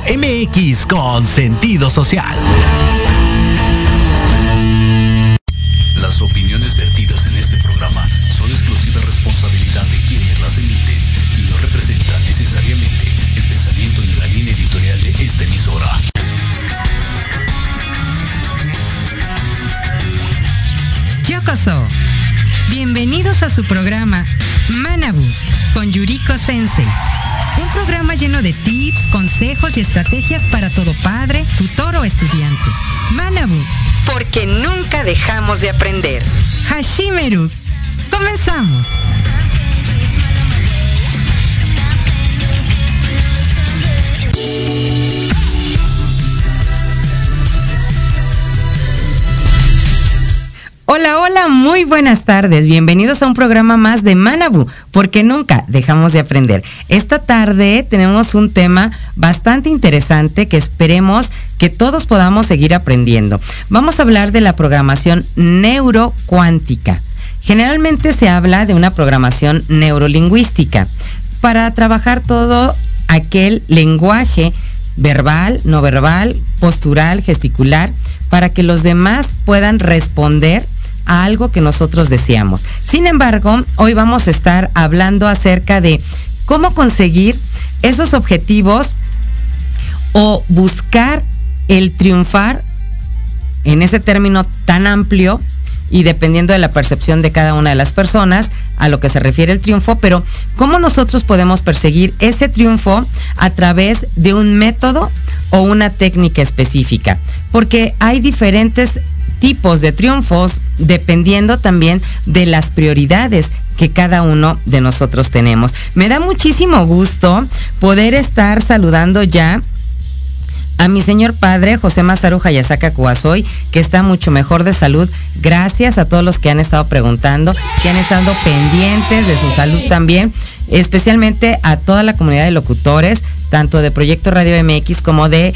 MX con sentido social. Las opiniones vertidas en este programa son exclusiva responsabilidad de quienes las emiten y no representan necesariamente el pensamiento ni la línea editorial de esta emisora. Yokoso. Bienvenidos a su programa Manabu con Yuriko Sensei. Un programa lleno de tips, consejos y estrategias para todo padre, tutor o estudiante. Manabu, porque nunca dejamos de aprender. Hashimeru, comenzamos. Muy buenas tardes. Bienvenidos a un programa más de Manabu, porque nunca dejamos de aprender. Esta tarde tenemos un tema bastante interesante que esperemos que todos podamos seguir aprendiendo. Vamos a hablar de la programación neurocuántica. Generalmente se habla de una programación neurolingüística para trabajar todo aquel lenguaje verbal, no verbal, postural, gesticular, para que los demás puedan responder a algo que nosotros deseamos. Sin embargo, hoy vamos a estar hablando acerca de cómo conseguir esos objetivos o buscar el triunfar en ese término tan amplio y dependiendo de la percepción de cada una de las personas a lo que se refiere el triunfo, pero cómo nosotros podemos perseguir ese triunfo a través de un método o una técnica específica, porque hay diferentes tipos de triunfos dependiendo también de las prioridades que cada uno de nosotros tenemos. Me da muchísimo gusto poder estar saludando ya a mi señor padre, José Masaru Hayasaka Kuasoy, que está mucho mejor de salud. Gracias a todos los que han estado preguntando, que han estado pendientes de su salud también, especialmente a toda la comunidad de locutores, tanto de Proyecto Radio MX como de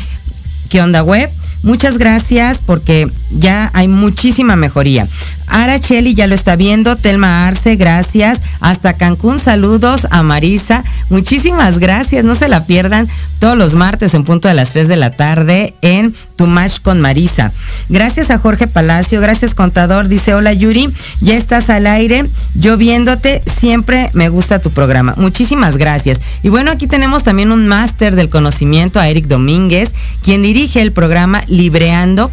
¿Qué onda web? Muchas gracias porque ya hay muchísima mejoría. Aracheli ya lo está viendo, Telma Arce, gracias. Hasta Cancún, saludos a Marisa. Muchísimas gracias, no se la pierdan todos los martes en punto de las 3 de la tarde en Tu Match con Marisa. Gracias a Jorge Palacio, gracias contador, dice hola Yuri, ya estás al aire, yo viéndote, siempre me gusta tu programa. Muchísimas gracias. Y bueno, aquí tenemos también un máster del conocimiento a Eric Domínguez, quien dirige el programa Libreando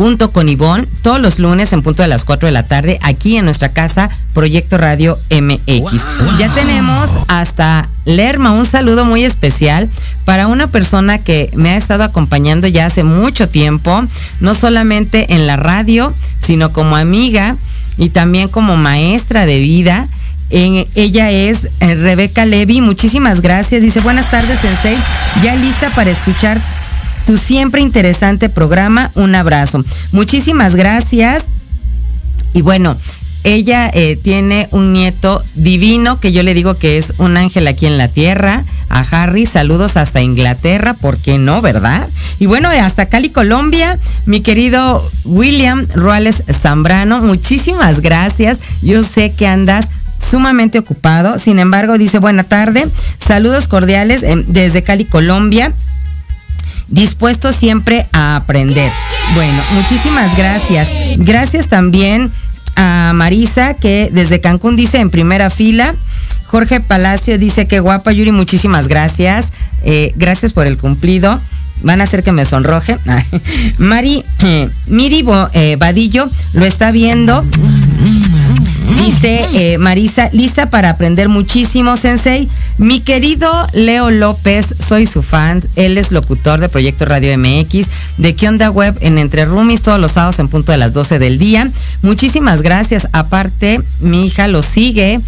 junto con Ivonne todos los lunes en punto de las 4 de la tarde aquí en nuestra casa Proyecto Radio MX. Ya tenemos hasta Lerma un saludo muy especial para una persona que me ha estado acompañando ya hace mucho tiempo, no solamente en la radio, sino como amiga y también como maestra de vida. ella es eh, Rebeca Levy. Muchísimas gracias. Dice, buenas tardes, Sensei. Ya lista para escuchar tu siempre interesante programa. Un abrazo. Muchísimas gracias. Y bueno, ella eh, tiene un nieto divino que yo le digo que es un ángel aquí en la tierra. A Harry, saludos hasta Inglaterra, ¿por qué no, verdad? Y bueno, hasta Cali, Colombia, mi querido William Ruales Zambrano, muchísimas gracias. Yo sé que andas sumamente ocupado, sin embargo, dice buena tarde, saludos cordiales eh, desde Cali, Colombia dispuesto siempre a aprender. Bueno, muchísimas gracias. Gracias también a Marisa, que desde Cancún dice en primera fila. Jorge Palacio dice que guapa, Yuri, muchísimas gracias. Eh, gracias por el cumplido. Van a hacer que me sonroje. Mari, eh, Miri eh, Vadillo lo está viendo. Dice eh, Marisa, lista para aprender muchísimo, Sensei. Mi querido Leo López, soy su fan. Él es locutor de Proyecto Radio MX, de ¿Qué web en Entre Rumis todos los sábados en punto de las 12 del día. Muchísimas gracias. Aparte, mi hija lo sigue.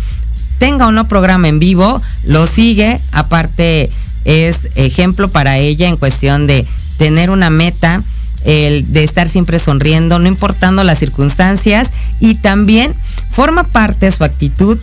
Tenga o no programa en vivo, lo sigue. Aparte, es ejemplo para ella en cuestión de tener una meta el de estar siempre sonriendo, no importando las circunstancias, y también forma parte de su actitud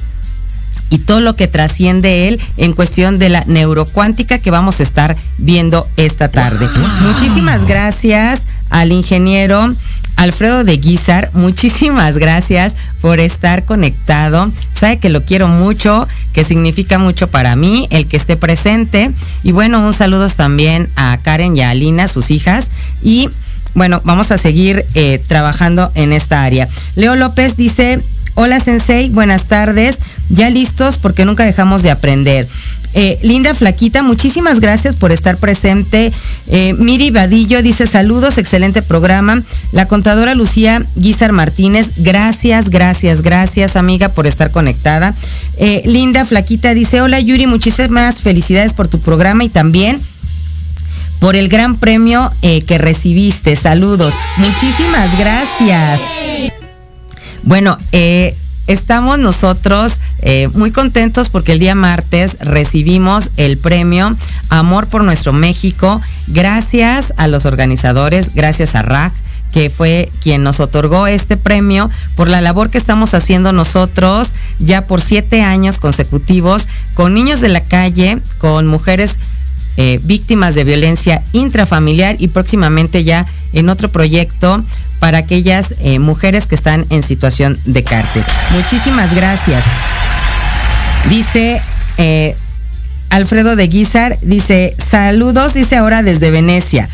y todo lo que trasciende él en cuestión de la neurocuántica que vamos a estar viendo esta tarde. Muchísimas gracias al ingeniero Alfredo de Guizar, muchísimas gracias por estar conectado. Sabe que lo quiero mucho, que significa mucho para mí el que esté presente. Y bueno, un saludo también a Karen y a Alina, sus hijas. Y bueno, vamos a seguir eh, trabajando en esta área. Leo López dice, hola Sensei, buenas tardes, ya listos porque nunca dejamos de aprender. Eh, linda Flaquita, muchísimas gracias por estar presente. Eh, Miri Vadillo dice saludos, excelente programa. La contadora Lucía Guizar Martínez, gracias, gracias, gracias amiga por estar conectada. Linda Flaquita dice, hola Yuri, muchísimas felicidades por tu programa y también por el gran premio eh, que recibiste. Saludos. Muchísimas gracias. Bueno, eh, estamos nosotros eh, muy contentos porque el día martes recibimos el premio Amor por Nuestro México. Gracias a los organizadores, gracias a RAC que fue quien nos otorgó este premio por la labor que estamos haciendo nosotros ya por siete años consecutivos con niños de la calle, con mujeres eh, víctimas de violencia intrafamiliar y próximamente ya en otro proyecto para aquellas eh, mujeres que están en situación de cárcel. Muchísimas gracias. Dice eh, Alfredo de Guizar, dice, saludos, dice ahora desde Venecia.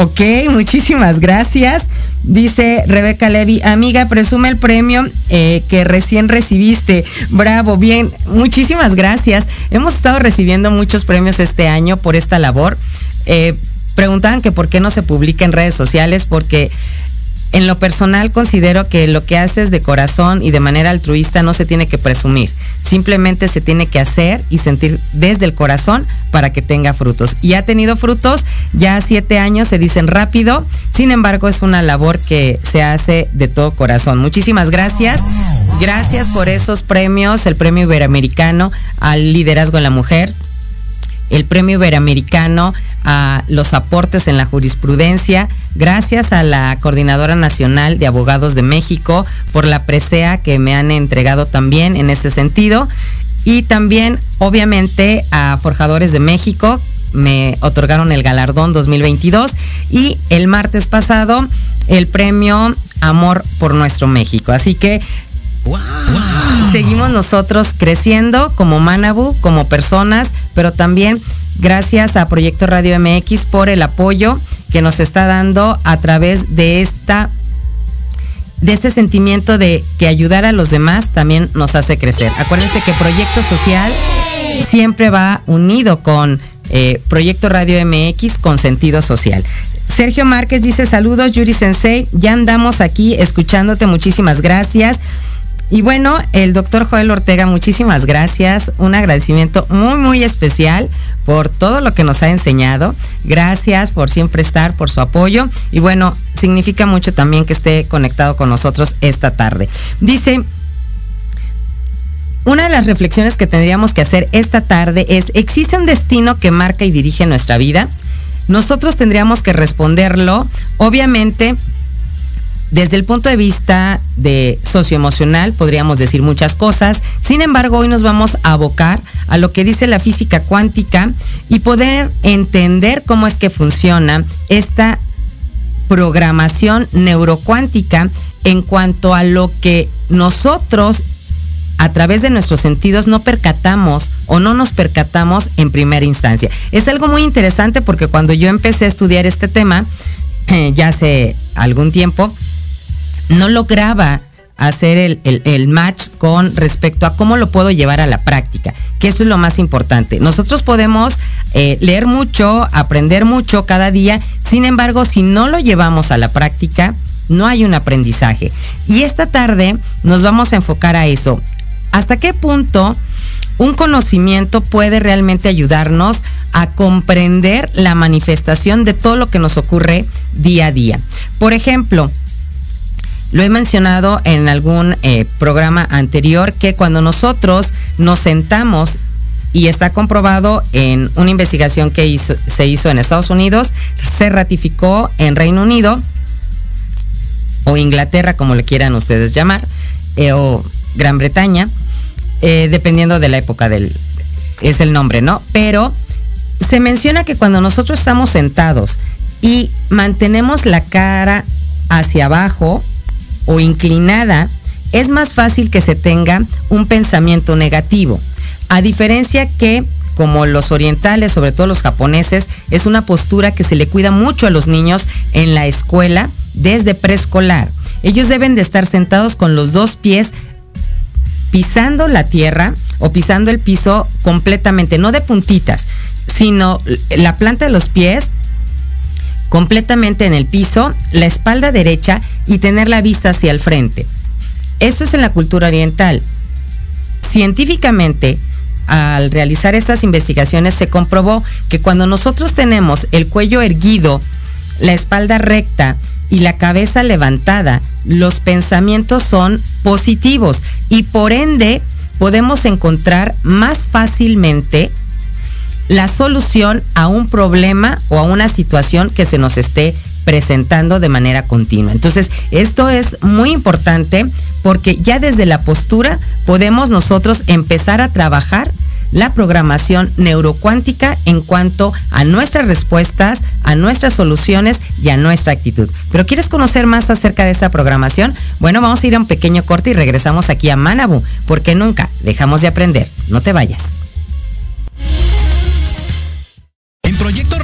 Ok, muchísimas gracias. Dice Rebeca Levy, amiga, presume el premio eh, que recién recibiste. Bravo, bien, muchísimas gracias. Hemos estado recibiendo muchos premios este año por esta labor. Eh, preguntaban que por qué no se publica en redes sociales, porque en lo personal considero que lo que haces de corazón y de manera altruista no se tiene que presumir. Simplemente se tiene que hacer y sentir desde el corazón para que tenga frutos. Y ha tenido frutos, ya siete años se dicen rápido, sin embargo es una labor que se hace de todo corazón. Muchísimas gracias. Gracias por esos premios, el premio iberoamericano al liderazgo en la mujer, el premio iberoamericano a los aportes en la jurisprudencia, gracias a la Coordinadora Nacional de Abogados de México por la presea que me han entregado también en este sentido y también obviamente a Forjadores de México me otorgaron el galardón 2022 y el martes pasado el premio Amor por Nuestro México. Así que seguimos nosotros creciendo como Manabu, como personas, pero también Gracias a Proyecto Radio MX por el apoyo que nos está dando a través de esta de este sentimiento de que ayudar a los demás también nos hace crecer. Acuérdense que Proyecto Social siempre va unido con eh, Proyecto Radio MX con sentido social. Sergio Márquez dice saludos Yuri Sensei, ya andamos aquí escuchándote, muchísimas gracias. Y bueno, el doctor Joel Ortega, muchísimas gracias. Un agradecimiento muy, muy especial por todo lo que nos ha enseñado. Gracias por siempre estar, por su apoyo. Y bueno, significa mucho también que esté conectado con nosotros esta tarde. Dice, una de las reflexiones que tendríamos que hacer esta tarde es, ¿existe un destino que marca y dirige nuestra vida? Nosotros tendríamos que responderlo, obviamente, desde el punto de vista de socioemocional podríamos decir muchas cosas, sin embargo hoy nos vamos a abocar a lo que dice la física cuántica y poder entender cómo es que funciona esta programación neurocuántica en cuanto a lo que nosotros a través de nuestros sentidos no percatamos o no nos percatamos en primera instancia. Es algo muy interesante porque cuando yo empecé a estudiar este tema, ya hace algún tiempo, no lograba hacer el, match con respecto a cómo lo puedo llevar a la práctica, que eso es lo más importante. Nosotros podemos eh, leer mucho, aprender mucho cada día, sin embargo, si no lo llevamos a la práctica, no hay un aprendizaje. Y esta tarde nos vamos a enfocar a eso. ¿Hasta qué punto un conocimiento puede realmente ayudarnos a comprender la manifestación de todo lo que nos ocurre día a día? Por ejemplo, lo he mencionado en algún eh, programa anterior que cuando nosotros nos sentamos y está comprobado en una investigación que se hizo en Estados Unidos, se ratificó en Reino Unido o Inglaterra, como le quieran ustedes llamar, eh, o Gran Bretaña, eh, dependiendo de la época del, es el nombre, ¿no? Pero se menciona que cuando nosotros estamos sentados y mantenemos la cara hacia abajo, o inclinada, es más fácil que se tenga un pensamiento negativo. A diferencia que como los orientales, sobre todo los japoneses, es una postura que se le cuida mucho a los niños en la escuela desde preescolar. Ellos deben de estar sentados con los dos pies pisando la tierra o pisando el piso completamente, no de puntitas, sino la planta de los pies completamente en el piso, la espalda derecha y tener la vista hacia el frente. Eso es en la cultura oriental. Científicamente, al realizar estas investigaciones se comprobó que cuando nosotros tenemos el cuello erguido, la espalda recta y la cabeza levantada, los pensamientos son positivos y por ende podemos encontrar más fácilmente la solución a un problema o a una situación que se nos esté presentando de manera continua. Entonces, esto es muy importante porque ya desde la postura podemos nosotros empezar a trabajar la programación neurocuántica en cuanto a nuestras respuestas, a nuestras soluciones y a nuestra actitud. Pero ¿quieres conocer más acerca de esta programación? Bueno, vamos a ir a un pequeño corte y regresamos aquí a Manabu, porque nunca dejamos de aprender. No te vayas. En Proyecto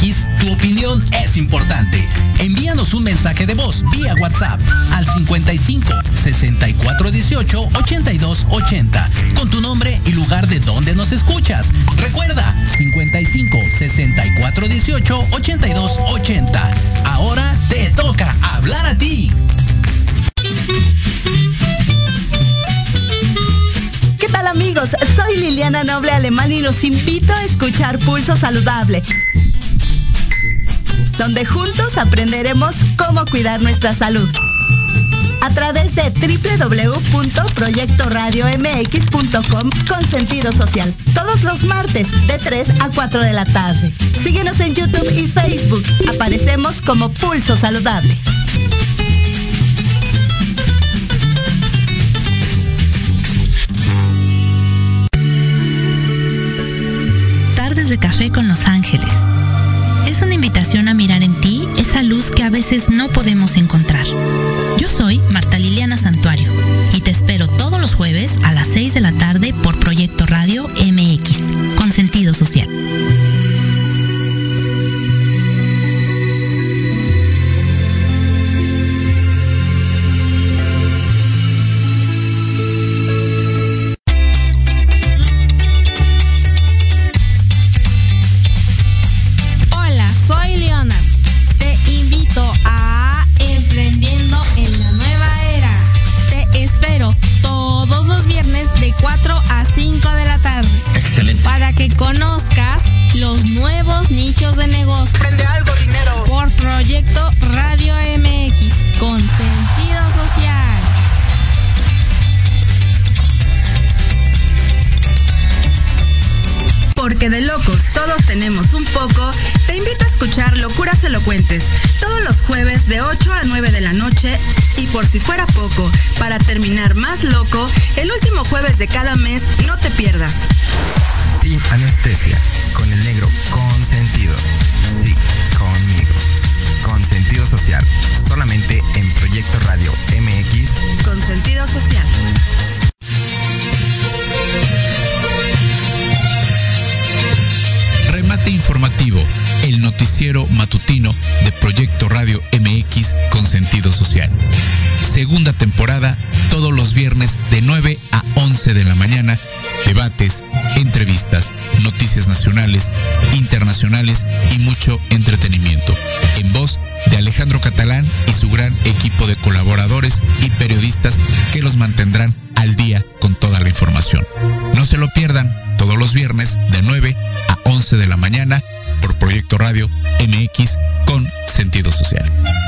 Tu opinión es importante. Envíanos un mensaje de voz vía WhatsApp al 55 64 18 82 80 con tu nombre y lugar de donde nos escuchas. Recuerda 55 64 18 82 80. Ahora te toca hablar a ti. amigos? Soy Liliana Noble Alemán y los invito a escuchar Pulso Saludable, donde juntos aprenderemos cómo cuidar nuestra salud. A través de www.proyectoradiomx.com con sentido social. Todos los martes de 3 a 4 de la tarde. Síguenos en YouTube y Facebook. Aparecemos como Pulso Saludable. No podemos encontrar. Yo soy Marta Liliana Santuario y te espero todos los jueves a las 6 de la tarde por Proyecto Radio cada mes 9 a 11 de la mañana, debates, entrevistas, noticias nacionales, internacionales y mucho entretenimiento. En voz de Alejandro Catalán y su gran equipo de colaboradores y periodistas que los mantendrán al día con toda la información. No se lo pierdan todos los viernes de 9 a 11 de la mañana por Proyecto Radio MX con sentido social.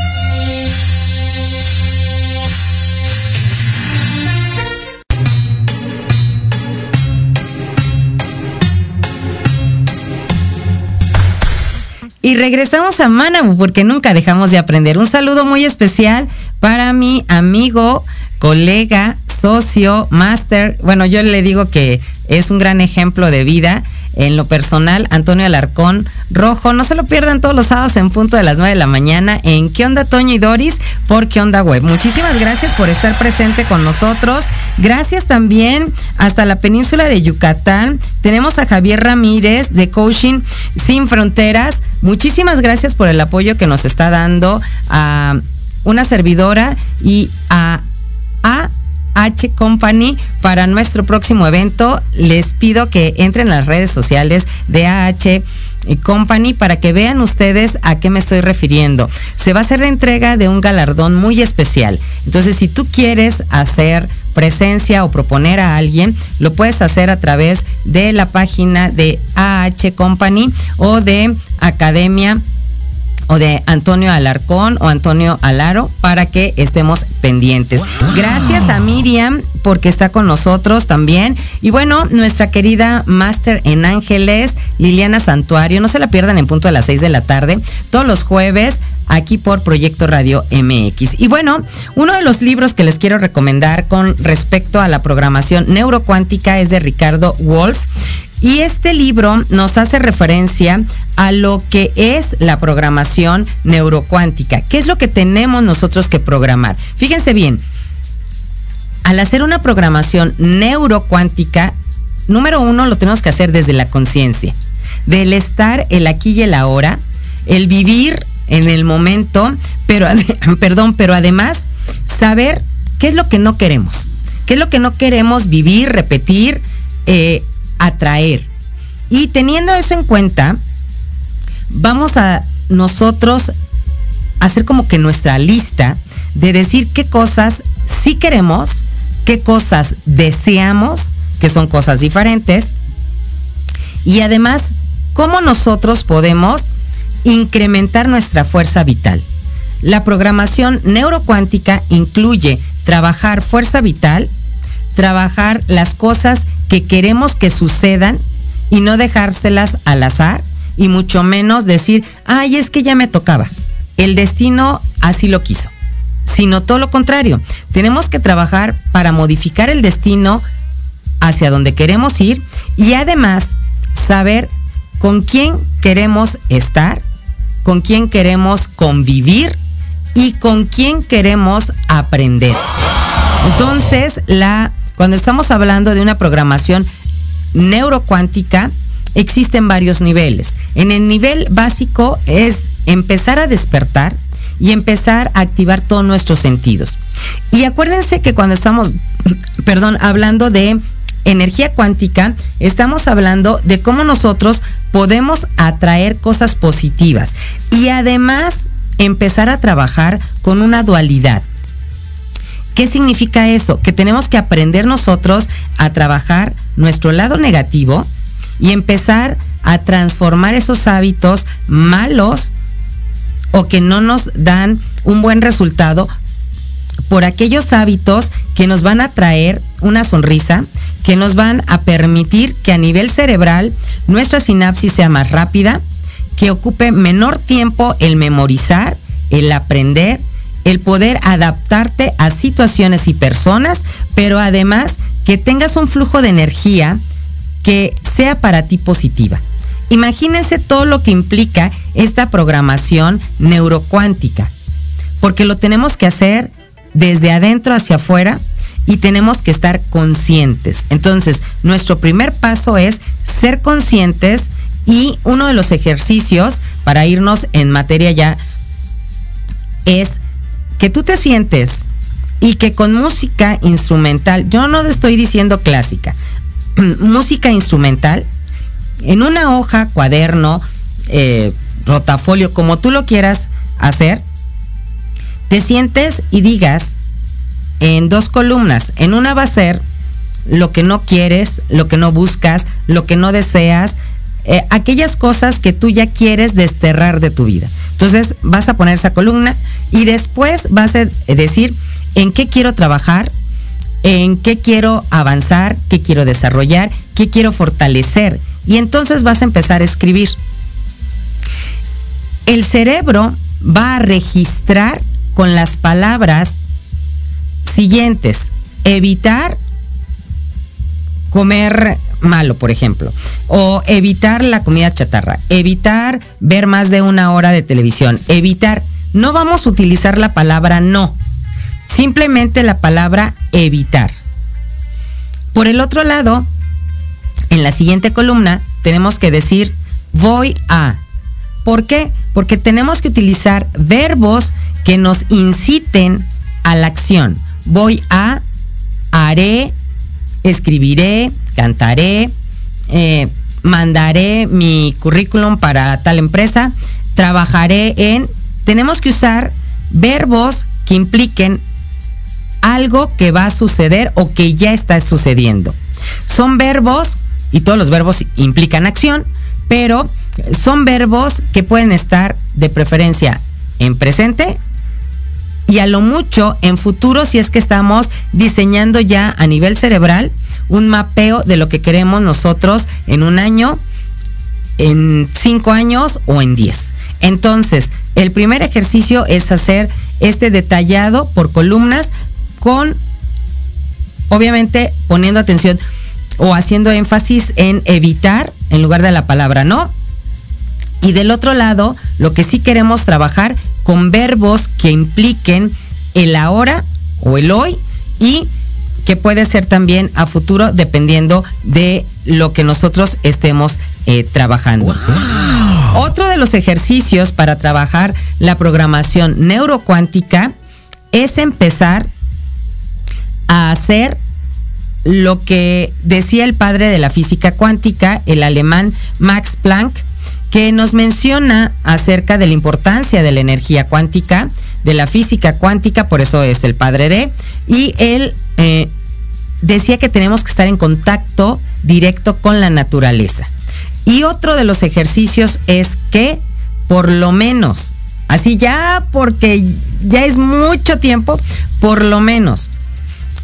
Regresamos a Manabu porque nunca dejamos de aprender. Un saludo muy especial para mi amigo, colega, socio, máster. Bueno, yo le digo que es un gran ejemplo de vida. En lo personal, Antonio Alarcón Rojo. No se lo pierdan todos los sábados en punto de las 9 de la mañana en ¿Qué onda Toño y Doris? por ¿Qué onda Web? Muchísimas gracias por estar presente con nosotros. Gracias también hasta la península de Yucatán. Tenemos a Javier Ramírez de Coaching Sin Fronteras. Muchísimas gracias por el apoyo que nos está dando a una servidora y a AH Company para nuestro próximo evento. Les pido que entren a las redes sociales de AH Company para que vean ustedes a qué me estoy refiriendo. Se va a hacer la entrega de un galardón muy especial. Entonces, si tú quieres hacer presencia o proponer a alguien, lo puedes hacer a través de la página de AH Company o de Academia o de Antonio Alarcón o Antonio Alaro para que estemos pendientes. Gracias a Miriam porque está con nosotros también. Y bueno, nuestra querida Master en Ángeles, Liliana Santuario, no se la pierdan en punto a las 6 de la tarde, todos los jueves aquí por Proyecto Radio MX. Y bueno, uno de los libros que les quiero recomendar con respecto a la programación neurocuántica es de Ricardo Wolf. Y este libro nos hace referencia a lo que es la programación neurocuántica. ¿Qué es lo que tenemos nosotros que programar? Fíjense bien, al hacer una programación neurocuántica, número uno lo tenemos que hacer desde la conciencia, del estar el aquí y el ahora, el vivir en el momento, pero perdón, pero además saber qué es lo que no queremos, qué es lo que no queremos vivir, repetir, eh, atraer. Y teniendo eso en cuenta, vamos a nosotros hacer como que nuestra lista de decir qué cosas sí queremos, qué cosas deseamos, que son cosas diferentes, y además cómo nosotros podemos incrementar nuestra fuerza vital. La programación neurocuántica incluye trabajar fuerza vital, trabajar las cosas que queremos que sucedan y no dejárselas al azar y mucho menos decir, ay, es que ya me tocaba. El destino así lo quiso, sino todo lo contrario. Tenemos que trabajar para modificar el destino hacia donde queremos ir y además saber con quién queremos estar, con quién queremos convivir y con quién queremos aprender. Entonces, la, cuando estamos hablando de una programación neurocuántica, existen varios niveles. En el nivel básico es empezar a despertar y empezar a activar todos nuestros sentidos. Y acuérdense que cuando estamos, perdón, hablando de energía cuántica, estamos hablando de cómo nosotros podemos atraer cosas positivas y además empezar a trabajar con una dualidad. ¿Qué significa eso? Que tenemos que aprender nosotros a trabajar nuestro lado negativo y empezar a transformar esos hábitos malos o que no nos dan un buen resultado por aquellos hábitos que nos van a traer una sonrisa, que nos van a permitir que a nivel cerebral nuestra sinapsis sea más rápida, que ocupe menor tiempo el memorizar, el aprender, el poder adaptarte a situaciones y personas, pero además que tengas un flujo de energía que sea para ti positiva. Imagínense todo lo que implica esta programación neurocuántica, porque lo tenemos que hacer desde adentro hacia afuera y tenemos que estar conscientes. Entonces, nuestro primer paso es ser conscientes y uno de los ejercicios para irnos en materia ya es que tú te sientes y que con música instrumental, yo no estoy diciendo clásica, música instrumental, en una hoja, cuaderno, eh, rotafolio, como tú lo quieras hacer, te sientes y digas en dos columnas. En una va a ser lo que no quieres, lo que no buscas, lo que no deseas, eh, aquellas cosas que tú ya quieres desterrar de tu vida. Entonces vas a poner esa columna y después vas a decir en qué quiero trabajar, en qué quiero avanzar, qué quiero desarrollar, qué quiero fortalecer. Y entonces vas a empezar a escribir. El cerebro va a registrar con las palabras siguientes. Evitar comer malo, por ejemplo, o evitar la comida chatarra, evitar ver más de una hora de televisión, evitar, no vamos a utilizar la palabra no, simplemente la palabra evitar. Por el otro lado, en la siguiente columna tenemos que decir voy a. ¿Por qué? Porque tenemos que utilizar verbos que nos inciten a la acción. Voy a, haré, escribiré, cantaré, eh, mandaré mi currículum para tal empresa, trabajaré en... Tenemos que usar verbos que impliquen algo que va a suceder o que ya está sucediendo. Son verbos, y todos los verbos implican acción, pero son verbos que pueden estar de preferencia en presente y a lo mucho en futuro si es que estamos diseñando ya a nivel cerebral un mapeo de lo que queremos nosotros en un año, en cinco años o en diez. Entonces, el primer ejercicio es hacer este detallado por columnas con, obviamente, poniendo atención o haciendo énfasis en evitar en lugar de la palabra no. Y del otro lado, lo que sí queremos trabajar con verbos que impliquen el ahora o el hoy y que puede ser también a futuro dependiendo de lo que nosotros estemos eh, trabajando. Otro de los ejercicios para trabajar la programación neurocuántica es empezar a hacer lo que decía el padre de la física cuántica, el alemán Max Planck, que nos menciona acerca de la importancia de la energía cuántica, de la física cuántica, por eso es el padre de, y él eh, decía que tenemos que estar en contacto directo con la naturaleza. Y otro de los ejercicios es que, por lo menos, así ya porque ya es mucho tiempo, por lo menos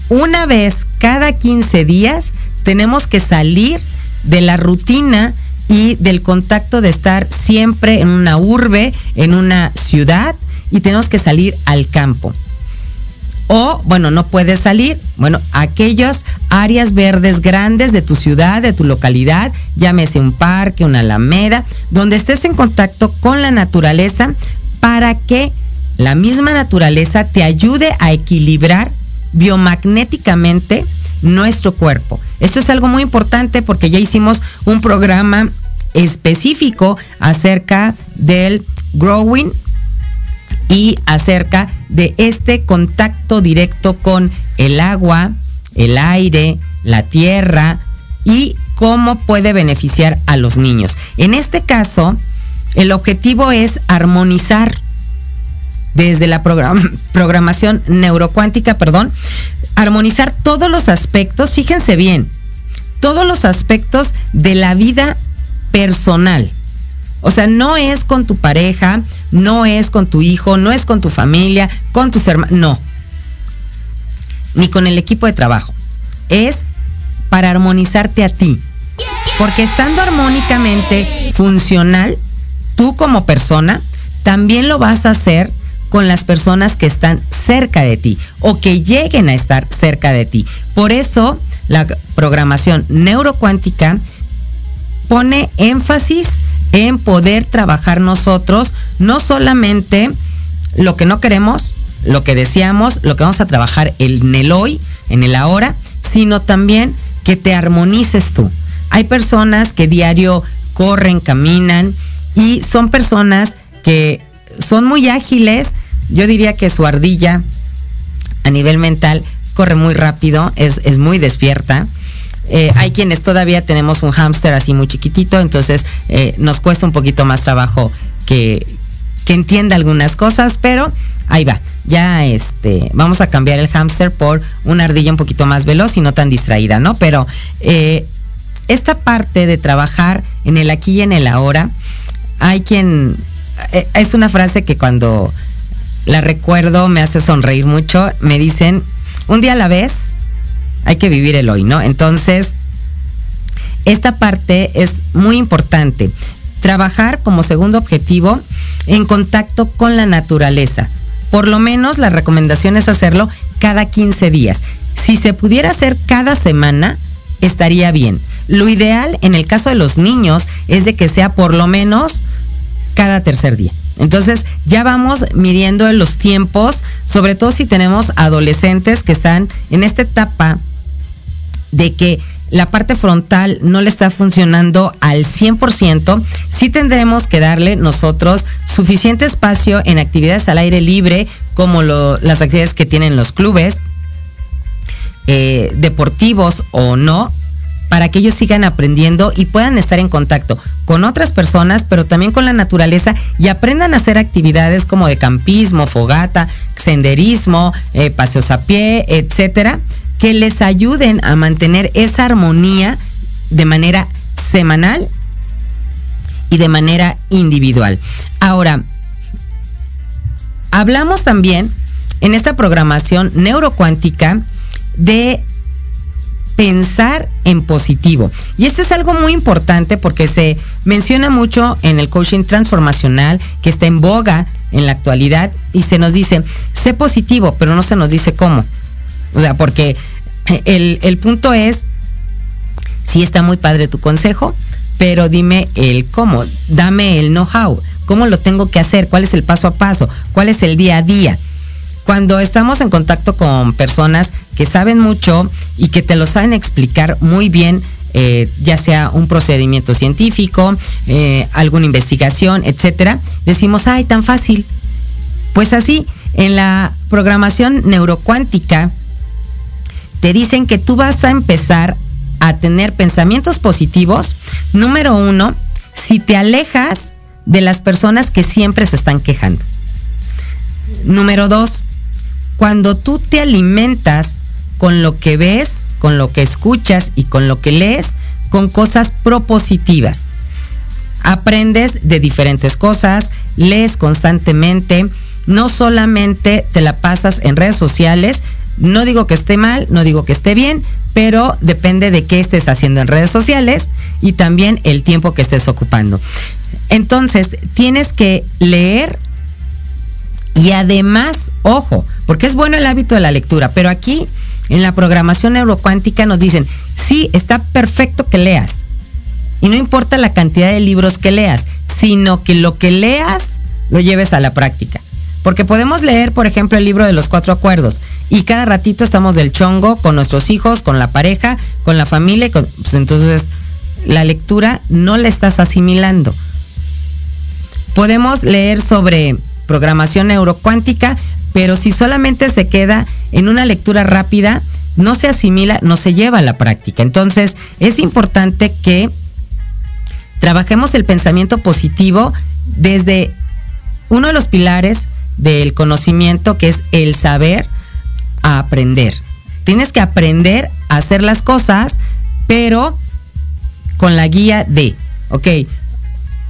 una vez cada 15 días tenemos que salir de la rutina y del contacto de estar siempre en una urbe, en una ciudad, y tenemos que salir al campo. O, bueno, no puedes salir, bueno, aquellas áreas verdes grandes de tu ciudad, de tu localidad, llámese un parque, una alameda, donde estés en contacto con la naturaleza para que la misma naturaleza te ayude a equilibrar biomagnéticamente nuestro cuerpo. Esto es algo muy importante porque ya hicimos un programa específico acerca del growing y acerca de este contacto directo con el agua, el aire, la tierra y cómo puede beneficiar a los niños. En este caso, el objetivo es armonizar desde la programación neurocuántica, perdón, armonizar todos los aspectos, fíjense bien, todos los aspectos de la vida personal. O sea, no es con tu pareja, no es con tu hijo, no es con tu familia, con tus hermanos, no. Ni con el equipo de trabajo. Es para armonizarte a ti. Porque estando armónicamente funcional, tú como persona, también lo vas a hacer con las personas que están cerca de ti o que lleguen a estar cerca de ti. Por eso la programación neurocuántica pone énfasis en poder trabajar nosotros no solamente lo que no queremos, lo que deseamos, lo que vamos a trabajar en el hoy, en el ahora, sino también que te armonices tú. Hay personas que diario corren, caminan y son personas que son muy ágiles. Yo diría que su ardilla a nivel mental corre muy rápido, es, es muy despierta. Eh, hay quienes todavía tenemos un hámster así muy chiquitito, entonces eh, nos cuesta un poquito más trabajo que, entienda algunas cosas, pero ahí va. Ya este, vamos a cambiar el hámster por una ardilla un poquito más veloz y no tan distraída, ¿no? Pero eh, esta parte de trabajar en el aquí y en el ahora, hay quien eh, es una frase que cuando la recuerdo me hace sonreír mucho. Me dicen, un día a la vez hay que vivir el hoy, ¿no? Entonces, esta parte es muy importante. Trabajar como segundo objetivo en contacto con la naturaleza. Por lo menos la recomendación es hacerlo cada 15 días. Si se pudiera hacer cada semana, estaría bien. Lo ideal en el caso de los niños es de que sea por lo menos cada tercer día. Entonces ya vamos midiendo los tiempos, sobre todo si tenemos adolescentes que están en esta etapa de que la parte frontal no le está funcionando al 100%, sí tendremos que darle nosotros suficiente espacio en actividades al aire libre, como las actividades que tienen los clubes, eh, deportivos o no, para que ellos sigan aprendiendo y puedan estar en contacto con otras personas, pero también con la naturaleza y aprendan a hacer actividades como de campismo, fogata, senderismo, eh, paseos a pie, etcétera, que les ayuden a mantener esa armonía de manera semanal y de manera individual. Ahora, hablamos también en esta programación neurocuántica de pensar en positivo. Y esto es algo muy importante porque se menciona mucho en el coaching transformacional que está en boga en la actualidad y se nos dice, sé positivo, pero no se nos dice cómo. O sea, porque el, punto es, sí está muy padre tu consejo, pero dime el cómo, dame el know-how, cómo lo tengo que hacer, cuál es el paso a paso, cuál es el día a día. Cuando estamos en contacto con personas que saben mucho y que te lo saben explicar muy bien, eh, ya sea un procedimiento científico, eh, alguna investigación, etcétera, decimos, ay, tan fácil. Pues así, en la programación neurocuántica, te dicen que tú vas a empezar a tener pensamientos positivos. Número uno, si te alejas de las personas que siempre se están quejando. Número dos, cuando tú te alimentas con lo que ves, con lo que escuchas y con lo que lees, con cosas propositivas. Aprendes de diferentes cosas, lees constantemente, no solamente te la pasas en redes sociales, no digo que esté mal, no digo que esté bien, pero depende de qué estés haciendo en redes sociales y también el tiempo que estés ocupando. Entonces, tienes que leer y además, ojo, porque es bueno el hábito de la lectura, pero aquí en la programación neurocuántica nos dicen, sí, está perfecto que leas. Y no importa la cantidad de libros que leas, sino que lo que leas lo lleves a la práctica. Porque podemos leer, por ejemplo, el libro de los cuatro acuerdos y cada ratito estamos del chongo con nuestros hijos, con la pareja, con la familia. pues entonces la lectura no la estás asimilando. Podemos leer sobre programación neurocuántica, pero si solamente se queda en una lectura rápida, no se asimila, no se lleva a la práctica. Entonces, es importante que trabajemos el pensamiento positivo desde uno de los pilares del conocimiento, que es el saber a aprender. Tienes que aprender a hacer las cosas, pero con la guía de, ok,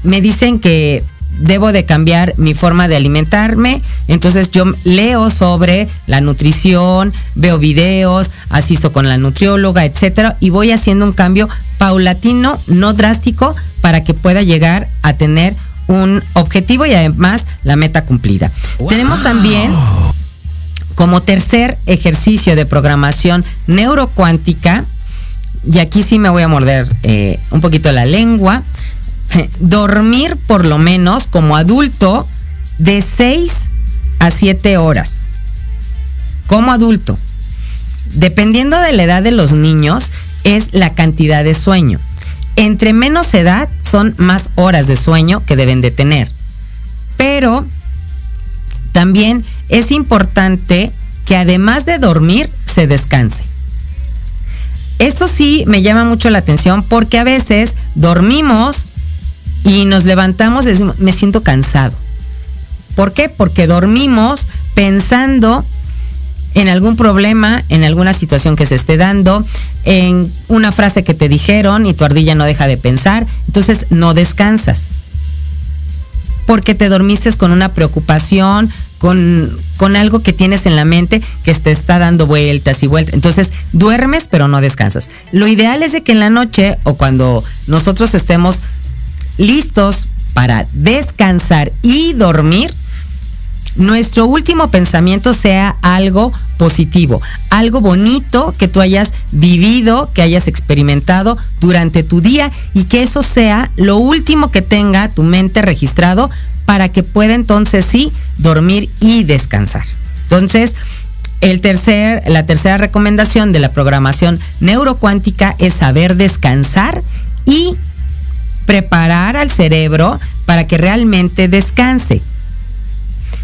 me dicen que debo de cambiar mi forma de alimentarme. Entonces yo leo sobre la nutrición, veo videos, asisto con la nutrióloga, etcétera, y voy haciendo un cambio paulatino, no drástico, para que pueda llegar a tener un objetivo y además la meta cumplida. Tenemos también como tercer ejercicio de programación neurocuántica, y aquí sí me voy a morder eh, un poquito la lengua, dormir por lo menos como adulto de 6 a 7 horas. Como adulto. Dependiendo de la edad de los niños, es la cantidad de sueño. Entre menos edad son más horas de sueño que deben de tener. Pero también es importante que además de dormir, se descanse. Eso sí me llama mucho la atención porque a veces dormimos y nos levantamos y decimos, me siento cansado. ¿Por qué? Porque dormimos pensando en algún problema, en alguna situación que se esté dando, en una frase que te dijeron y tu ardilla no deja de pensar, entonces no descansas. Porque te dormiste con una preocupación, con, con algo que tienes en la mente que te está dando vueltas y vueltas. Entonces duermes pero no descansas. Lo ideal es de que en la noche o cuando nosotros estemos listos para descansar y dormir, nuestro último pensamiento sea algo positivo, algo bonito que tú hayas vivido, que hayas experimentado durante tu día y que eso sea lo último que tenga tu mente registrado para que pueda entonces sí dormir y descansar. Entonces, el tercer, la tercera recomendación de la programación neurocuántica es saber descansar y preparar al cerebro para que realmente descanse.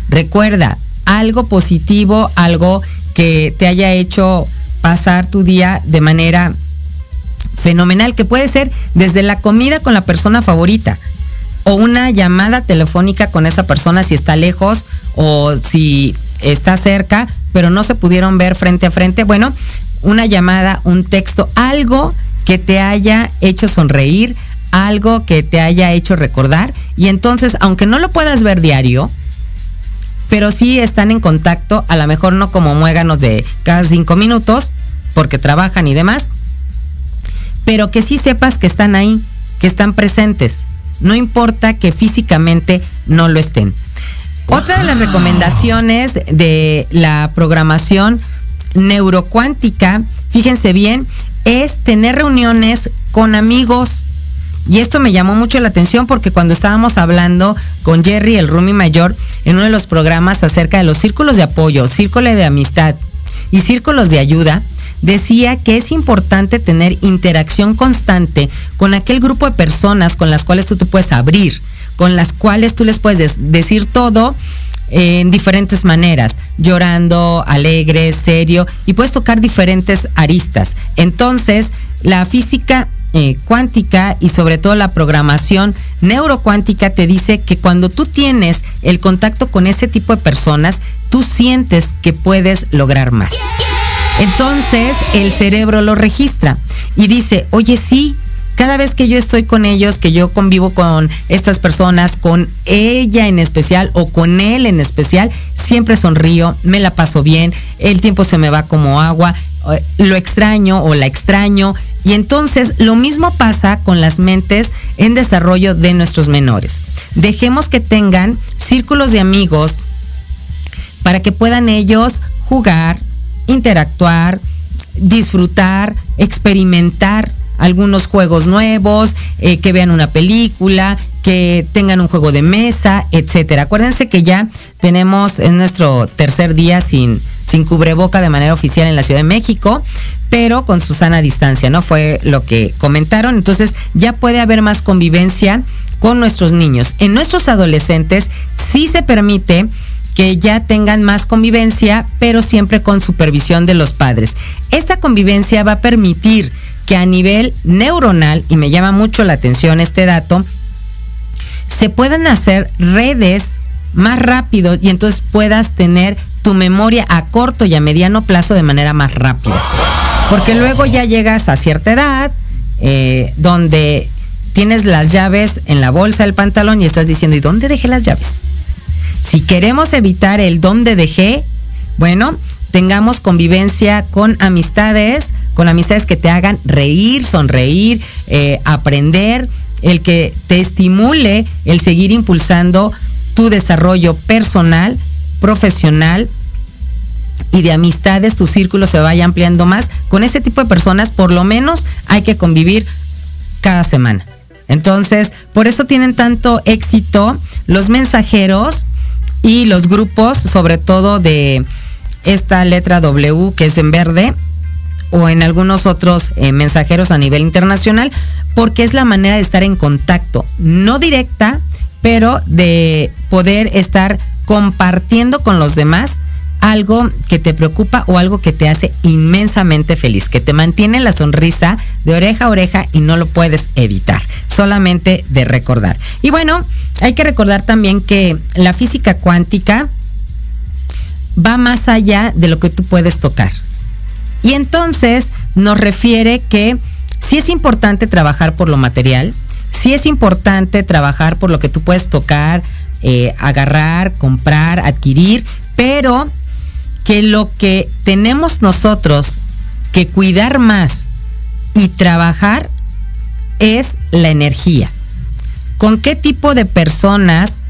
Recuerda, algo positivo, algo que te haya hecho pasar tu día de manera fenomenal, que puede ser desde la comida con la persona favorita o una llamada telefónica con esa persona si está lejos o si está cerca, pero no se pudieron ver frente a frente. Bueno, una llamada, un texto, algo que te haya hecho sonreír, algo que te haya hecho recordar. Y entonces, aunque no lo puedas ver diario, pero sí están en contacto, a lo mejor no como muéganos de cada cinco minutos, porque trabajan y demás, pero que sí sepas que están ahí, que están presentes. No importa que físicamente no lo estén. Otra de las recomendaciones de la programación neurocuántica, fíjense bien, es tener reuniones con amigos y esto me llamó mucho la atención porque cuando estábamos hablando con Jerry, el Rumi Mayor, en uno de los programas acerca de los círculos de apoyo, círculos de amistad y círculos de ayuda, decía que es importante tener interacción constante con aquel grupo de personas con las cuales tú te puedes abrir, con las cuales tú les puedes decir todo en diferentes maneras, llorando, alegre, serio, y puedes tocar diferentes aristas. Entonces, la física eh, cuántica y sobre todo la programación neurocuántica te dice que cuando tú tienes el contacto con ese tipo de personas, tú sientes que puedes lograr más. Entonces el cerebro lo registra y dice, oye sí, cada vez que yo estoy con ellos, que yo convivo con estas personas, con ella en especial o con él en especial, siempre sonrío, me la paso bien, el tiempo se me va como agua, eh, lo extraño o la extraño, y entonces lo mismo pasa con las mentes en desarrollo de nuestros menores. Dejemos que tengan círculos de amigos para que puedan ellos jugar, interactuar, disfrutar, experimentar algunos juegos nuevos, eh, que vean una película, que tengan un juego de mesa, etcétera. Acuérdense que ya tenemos en nuestro tercer día sin, sin cubreboca de manera oficial en la Ciudad de México pero con su sana distancia, ¿no? Fue lo que comentaron. Entonces ya puede haber más convivencia con nuestros niños. En nuestros adolescentes sí se permite que ya tengan más convivencia, pero siempre con supervisión de los padres. Esta convivencia va a permitir que a nivel neuronal, y me llama mucho la atención este dato, se puedan hacer redes más rápido y entonces puedas tener tu memoria a corto y a mediano plazo de manera más rápida. Porque luego ya llegas a cierta edad eh, donde tienes las llaves en la bolsa del pantalón y estás diciendo, ¿y dónde dejé las llaves? Si queremos evitar el dónde dejé, bueno, tengamos convivencia con amistades, con amistades que te hagan reír, sonreír, eh, aprender, el que te estimule el seguir impulsando tu desarrollo personal, profesional y de amistades, tu círculo se vaya ampliando más. Con ese tipo de personas, por lo menos, hay que convivir cada semana. Entonces, por eso tienen tanto éxito los mensajeros y los grupos, sobre todo de esta letra W que es en verde, o en algunos otros eh, mensajeros a nivel internacional, porque es la manera de estar en contacto, no directa, pero de poder estar compartiendo con los demás algo que te preocupa o algo que te hace inmensamente feliz, que te mantiene la sonrisa de oreja a oreja y no lo puedes evitar, solamente de recordar. Y bueno, hay que recordar también que la física cuántica va más allá de lo que tú puedes tocar. Y entonces nos refiere que sí es importante trabajar por lo material, sí es importante trabajar por lo que tú puedes tocar, eh, agarrar, comprar, adquirir, pero que lo que tenemos nosotros que cuidar más y trabajar es la energía. ¿Con qué tipo de personas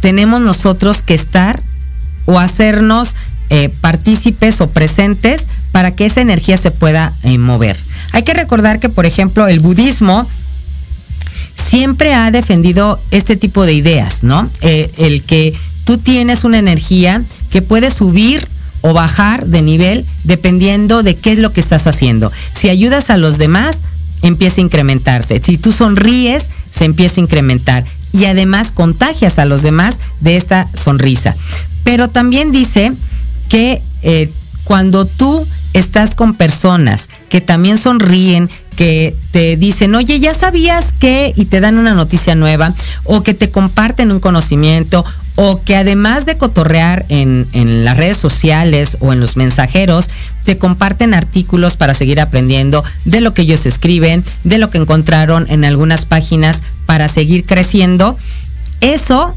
tenemos nosotros que estar o hacernos eh, partícipes o presentes para que esa energía se pueda eh, mover. Hay que recordar que, por ejemplo, el budismo siempre ha defendido este tipo de ideas, ¿no? Eh, el que tú tienes una energía que puede subir o bajar de nivel dependiendo de qué es lo que estás haciendo. Si ayudas a los demás, empieza a incrementarse. Si tú sonríes, se empieza a incrementar. Y además contagias a los demás de esta sonrisa. Pero también dice que eh, cuando tú estás con personas que también sonríen, que te dicen, oye, ya sabías que, y te dan una noticia nueva, o que te comparten un conocimiento, o que además de cotorrear en, en, las redes sociales o en los mensajeros, te comparten artículos para seguir aprendiendo de lo que ellos escriben, de lo que encontraron en algunas páginas para seguir creciendo. Eso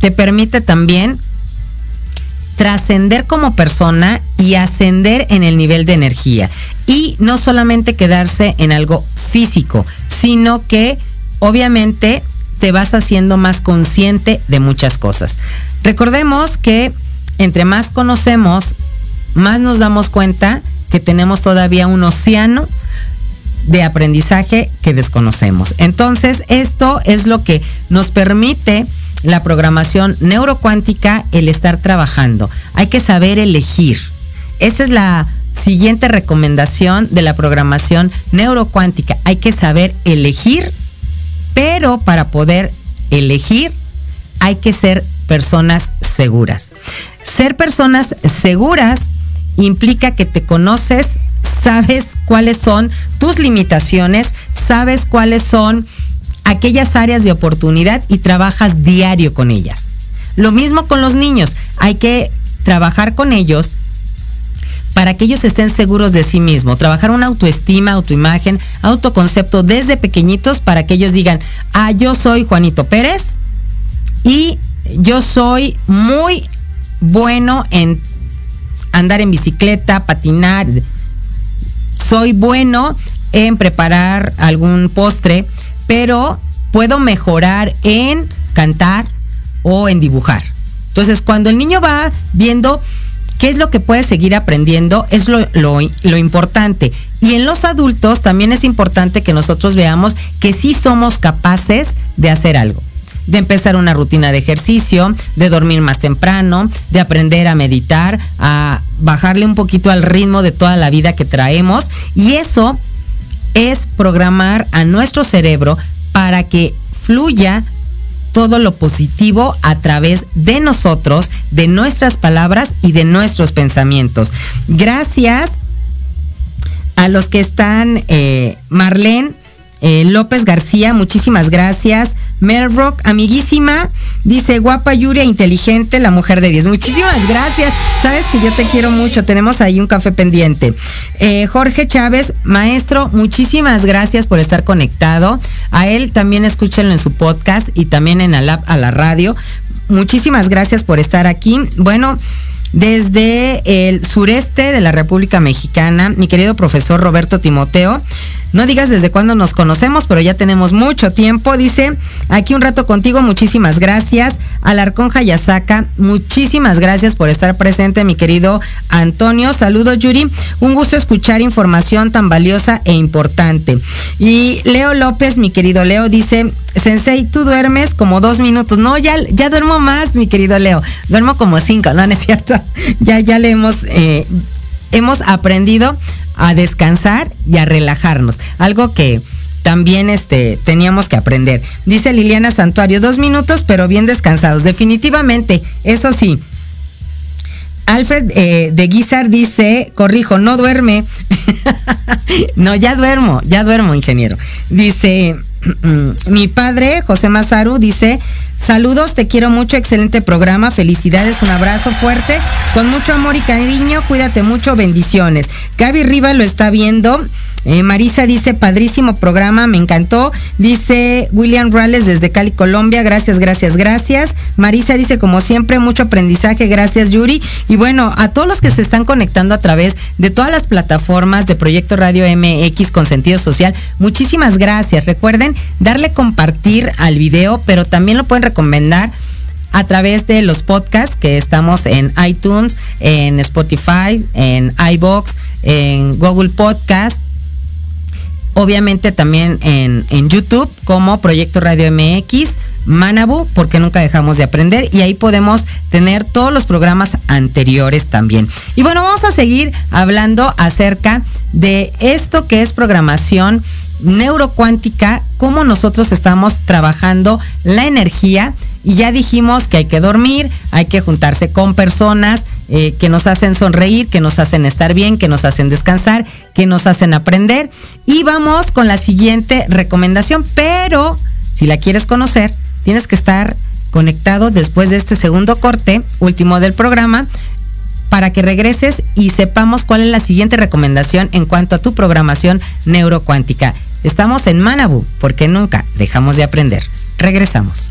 te permite también trascender como persona y ascender en el nivel de energía. Y no solamente quedarse en algo físico, sino que obviamente te vas haciendo más consciente de muchas cosas. Recordemos que entre más conocemos, más nos damos cuenta que tenemos todavía un océano de aprendizaje que desconocemos. Entonces, esto es lo que nos permite la programación neurocuántica, el estar trabajando. Hay que saber elegir. Esa es la siguiente recomendación de la programación neurocuántica. Hay que saber elegir, pero para poder elegir hay que ser personas seguras. Ser personas seguras implica que te conoces, sabes cuáles son tus limitaciones, sabes cuáles son aquellas áreas de oportunidad y trabajas diario con ellas. Lo mismo con los niños, hay que trabajar con ellos para que ellos estén seguros de sí mismos, trabajar una autoestima, autoimagen, autoconcepto desde pequeñitos para que ellos digan, ah, yo soy Juanito Pérez y yo soy muy bueno en andar en bicicleta, patinar, soy bueno en preparar algún postre, pero puedo mejorar en cantar o en dibujar. Entonces, cuando el niño va viendo qué es lo que puede seguir aprendiendo, es lo, lo, importante. Y en los adultos también es importante que nosotros veamos que sí somos capaces de hacer algo de empezar una rutina de ejercicio, de dormir más temprano, de aprender a meditar, a bajarle un poquito al ritmo de toda la vida que traemos. Y eso es programar a nuestro cerebro para que fluya todo lo positivo a través de nosotros, de nuestras palabras y de nuestros pensamientos. Gracias a los que están, eh, Marlene eh, López García, muchísimas gracias. Mel Rock, amiguísima, dice guapa, Yuria, inteligente, la mujer de 10. Muchísimas gracias. Sabes que yo te quiero mucho. Tenemos ahí un café pendiente. Eh, Jorge Chávez, maestro, muchísimas gracias por estar conectado. A él también escúchenlo en su podcast y también en a la radio. Muchísimas gracias por estar aquí. Bueno, desde el sureste de la República Mexicana, mi querido profesor Roberto Timoteo. No digas desde cuándo nos conocemos, pero ya tenemos mucho tiempo. Dice, aquí un rato contigo, muchísimas gracias. Alarcón Hayasaka, muchísimas gracias por estar presente, mi querido Antonio. Saludos, Yuri. Un gusto escuchar información tan valiosa e importante. Y Leo López, mi querido Leo, dice, Sensei, tú duermes como dos minutos. No, ya, ya duermo más, mi querido Leo. Duermo como cinco, ¿no? ¿No es cierto? ya, ya le hemos, eh, hemos aprendido a descansar y a relajarnos. Algo que también este, teníamos que aprender. Dice Liliana Santuario, dos minutos, pero bien descansados. Definitivamente, eso sí. Alfred eh, de Guizar dice, corrijo, no duerme. no, ya duermo, ya duermo, ingeniero. Dice, mi padre, José Mazaru, dice, Saludos, te quiero mucho, excelente programa, felicidades, un abrazo fuerte, con mucho amor y cariño, cuídate mucho, bendiciones. Gaby Riva lo está viendo, eh, Marisa dice, padrísimo programa, me encantó, dice William Rales desde Cali, Colombia, gracias, gracias, gracias. Marisa dice, como siempre, mucho aprendizaje, gracias Yuri. Y bueno, a todos los que se están conectando a través de todas las plataformas de Proyecto Radio MX con sentido social, muchísimas gracias. Recuerden darle compartir al video, pero también lo pueden recomendar a través de los podcasts que estamos en iTunes, en Spotify, en iBox, en Google Podcast. Obviamente también en, en YouTube como Proyecto Radio MX Manabu, porque nunca dejamos de aprender y ahí podemos tener todos los programas anteriores también. Y bueno, vamos a seguir hablando acerca de esto que es programación neurocuántica, cómo nosotros estamos trabajando la energía. Y ya dijimos que hay que dormir, hay que juntarse con personas eh, que nos hacen sonreír, que nos hacen estar bien, que nos hacen descansar, que nos hacen aprender. Y vamos con la siguiente recomendación, pero si la quieres conocer, tienes que estar conectado después de este segundo corte, último del programa, para que regreses y sepamos cuál es la siguiente recomendación en cuanto a tu programación neurocuántica. Estamos en Manabu, porque nunca dejamos de aprender. Regresamos.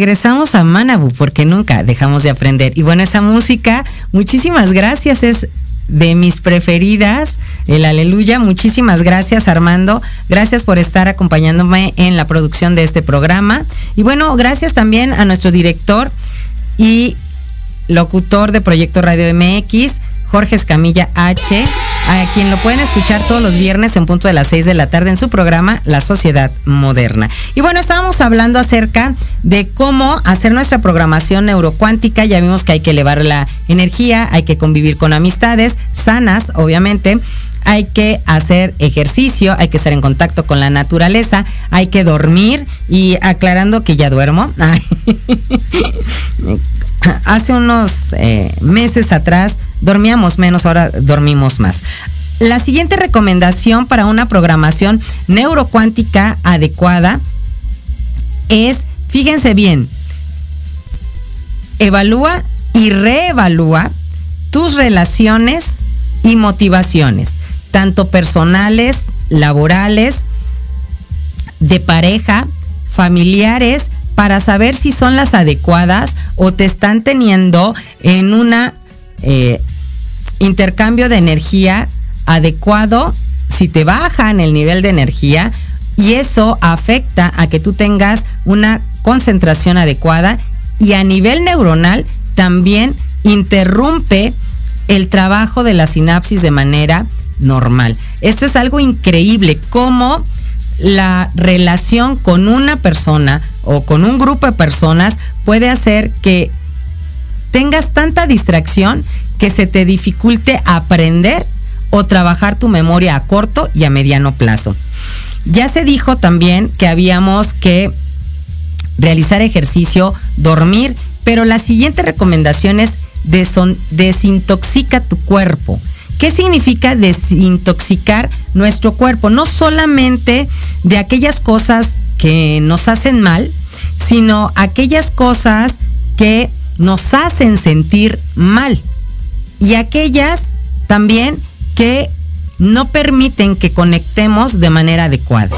Regresamos a Manabu porque nunca dejamos de aprender. Y bueno, esa música, muchísimas gracias, es de mis preferidas, el aleluya. Muchísimas gracias Armando, gracias por estar acompañándome en la producción de este programa. Y bueno, gracias también a nuestro director y locutor de Proyecto Radio MX, Jorge Escamilla H, a quien lo pueden escuchar todos los viernes en punto de las 6 de la tarde en su programa La Sociedad Moderna. Y bueno, estábamos hablando acerca de cómo hacer nuestra programación neurocuántica. Ya vimos que hay que elevar la energía, hay que convivir con amistades sanas, obviamente. Hay que hacer ejercicio, hay que estar en contacto con la naturaleza, hay que dormir y aclarando que ya duermo. Hace unos eh, meses atrás dormíamos menos, ahora dormimos más. La siguiente recomendación para una programación neurocuántica adecuada es, fíjense bien, evalúa y reevalúa tus relaciones y motivaciones, tanto personales, laborales, de pareja, familiares, para saber si son las adecuadas o te están teniendo en una eh, intercambio de energía adecuado, si te bajan el nivel de energía Y eso afecta a que tú tengas una concentración adecuada y a nivel neuronal también interrumpe el trabajo de la sinapsis de manera normal. Esto es algo increíble, cómo la relación con una persona o con un grupo de personas puede hacer que tengas tanta distracción que se te dificulte aprender o trabajar tu memoria a corto y a mediano plazo. Ya se dijo también que habíamos que realizar ejercicio, dormir, pero la siguiente recomendación es desintoxica tu cuerpo. ¿Qué significa desintoxicar nuestro cuerpo? No solamente de aquellas cosas que nos hacen mal, sino aquellas cosas que nos hacen sentir mal y aquellas también que no permiten que conectemos de manera adecuada.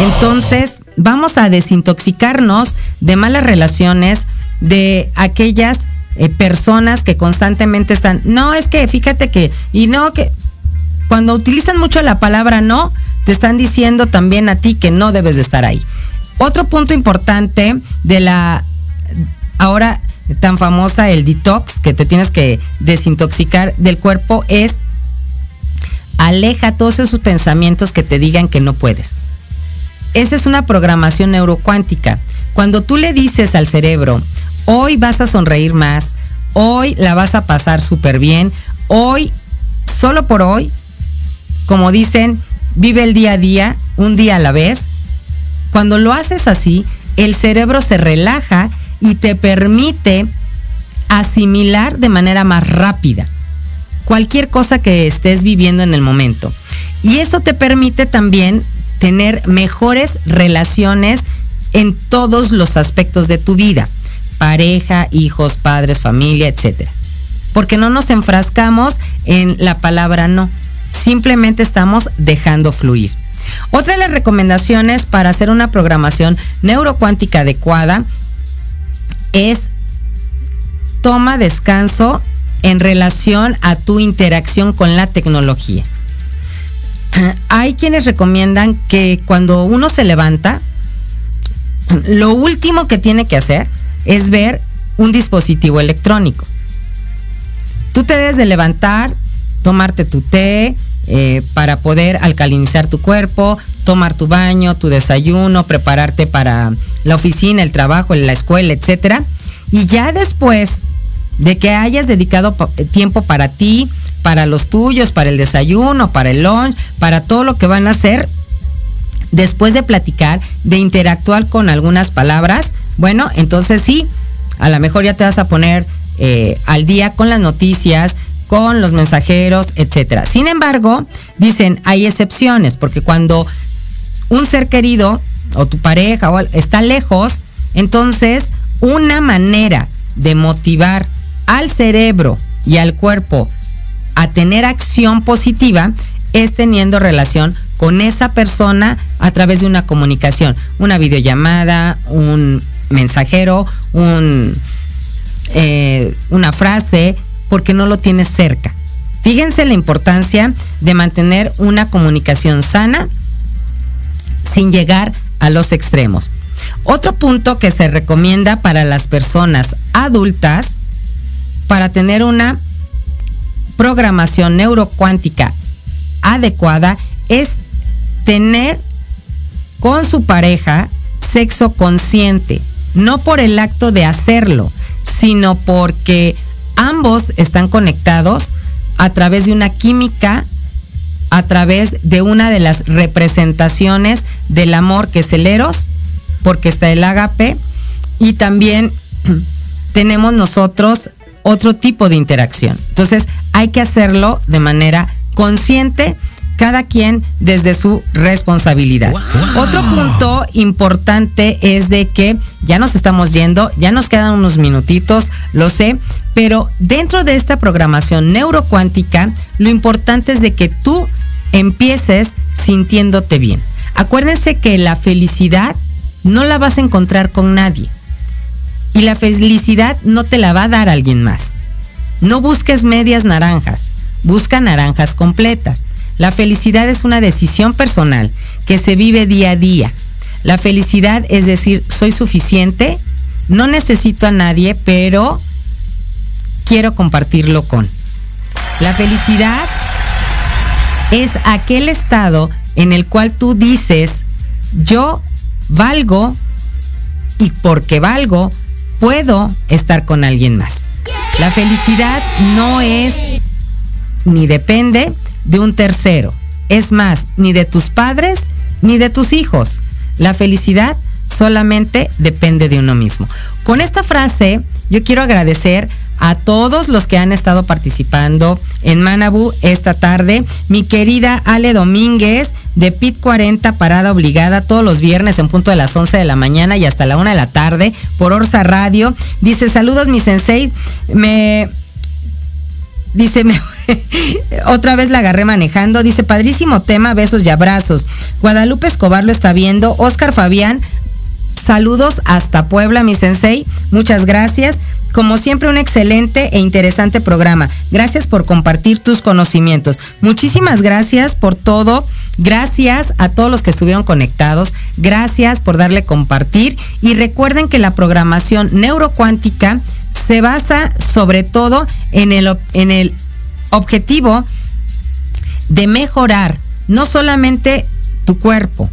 Entonces, vamos a desintoxicarnos de malas relaciones, de aquellas eh, personas que constantemente están, no, es que fíjate que, y no, que cuando utilizan mucho la palabra no, te están diciendo también a ti que no debes de estar ahí. Otro punto importante de la ahora tan famosa, el detox, que te tienes que desintoxicar del cuerpo, es aleja todos esos pensamientos que te digan que no puedes. Esa es una programación neurocuántica. Cuando tú le dices al cerebro, hoy vas a sonreír más, hoy la vas a pasar súper bien, hoy, solo por hoy, como dicen, vive el día a día, un día a la vez. Cuando lo haces así, el cerebro se relaja y te permite asimilar de manera más rápida cualquier cosa que estés viviendo en el momento. Y eso te permite también tener mejores relaciones en todos los aspectos de tu vida. Pareja, hijos, padres, familia, etc. Porque no nos enfrascamos en la palabra no. Simplemente estamos dejando fluir. Otra de las recomendaciones para hacer una programación neurocuántica adecuada es toma descanso en relación a tu interacción con la tecnología. Hay quienes recomiendan que cuando uno se levanta, lo último que tiene que hacer es ver un dispositivo electrónico. Tú te debes de levantar, tomarte tu té eh, para poder alcalinizar tu cuerpo, tomar tu baño, tu desayuno, prepararte para la oficina, el trabajo, la escuela, etc. Y ya después de que hayas dedicado eh, tiempo para ti, para los tuyos, para el desayuno, para el lunch, para todo lo que van a hacer, después de platicar, de interactuar con algunas palabras, bueno, entonces sí, a lo mejor ya te vas a poner eh, al día con las noticias, con los mensajeros, etcétera. Sin embargo, dicen, hay excepciones, porque cuando un ser querido o tu pareja o está lejos, entonces una manera de motivar al cerebro y al cuerpo a tener acción positiva es teniendo relación con esa persona a través de una comunicación, una videollamada, un mensajero, un, eh, una frase, porque no lo tienes cerca. Fíjense la importancia de mantener una comunicación sana sin llegar a los extremos. Otro punto que se recomienda para las personas adultas para tener una programación neurocuántica adecuada es tener con su pareja sexo consciente, no por el acto de hacerlo, sino porque ambos están conectados a través de una química, a través de una de las representaciones del amor que es el eros, porque está el agape, y también tenemos nosotros otro tipo de interacción. Entonces hay que hacerlo de manera consciente, cada quien desde su responsabilidad. Otro punto importante es de que ya nos estamos yendo, ya nos quedan unos minutitos, lo sé, pero dentro de esta programación neurocuántica, lo importante es de que tú empieces sintiéndote bien. Acuérdense que la felicidad no la vas a encontrar con nadie. Y la felicidad no te la va a dar alguien más. No busques medias naranjas, busca naranjas completas. La felicidad es una decisión personal que se vive día a día. La felicidad es decir, soy suficiente, no necesito a nadie, pero quiero compartirlo con. La felicidad es aquel estado en el cual tú dices, yo valgo y porque valgo, puedo estar con alguien más. La felicidad no es ni depende de un tercero. Es más, ni de tus padres ni de tus hijos. La felicidad solamente depende de uno mismo. Con esta frase, yo quiero agradecer a todos los que han estado participando en Manabu esta tarde. Mi querida Ale Domínguez de PIT 40, parada obligada todos los viernes en punto de las 11 de la mañana y hasta la 1 de la tarde por Orsa Radio. Dice, saludos mi sensei, me... Dice, me, otra vez la agarré manejando. Dice, padrísimo tema, besos y abrazos. Guadalupe Escobar lo está viendo. Oscar Fabián, saludos hasta Puebla, mi sensei. Muchas gracias. Como siempre, un excelente e interesante programa. Gracias por compartir tus conocimientos. Muchísimas gracias por todo. Gracias a todos los que estuvieron conectados. Gracias por darle compartir. Y recuerden que la programación neurocuántica se basa sobre todo en el, en el objetivo de mejorar no solamente tu cuerpo,